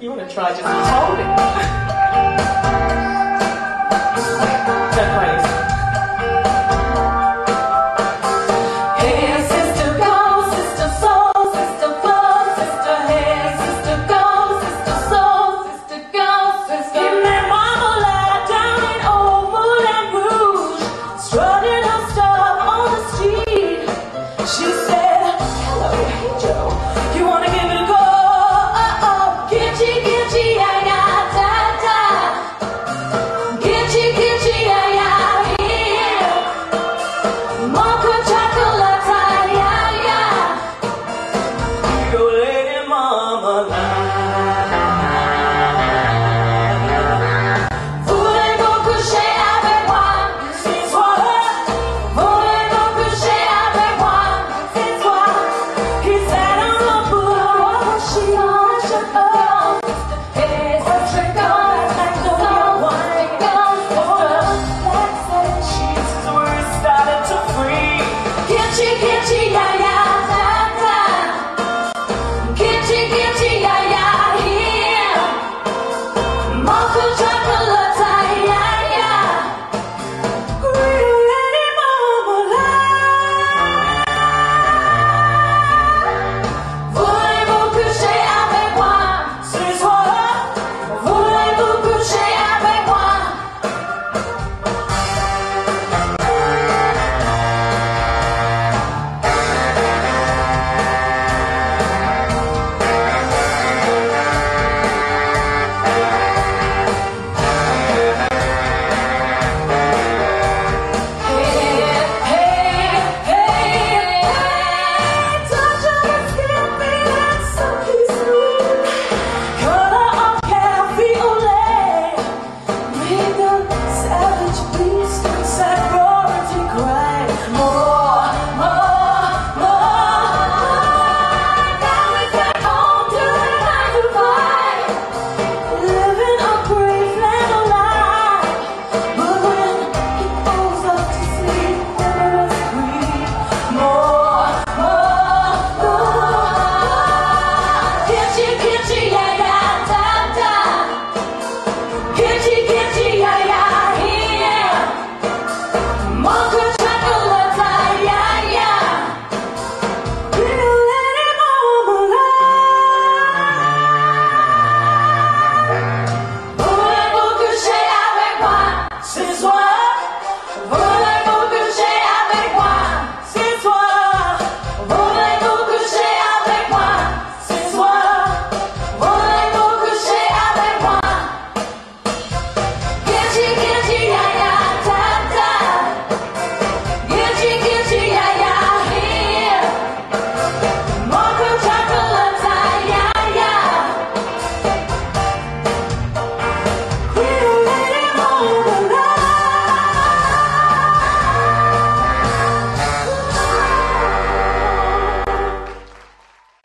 You want to try just hold it. mama.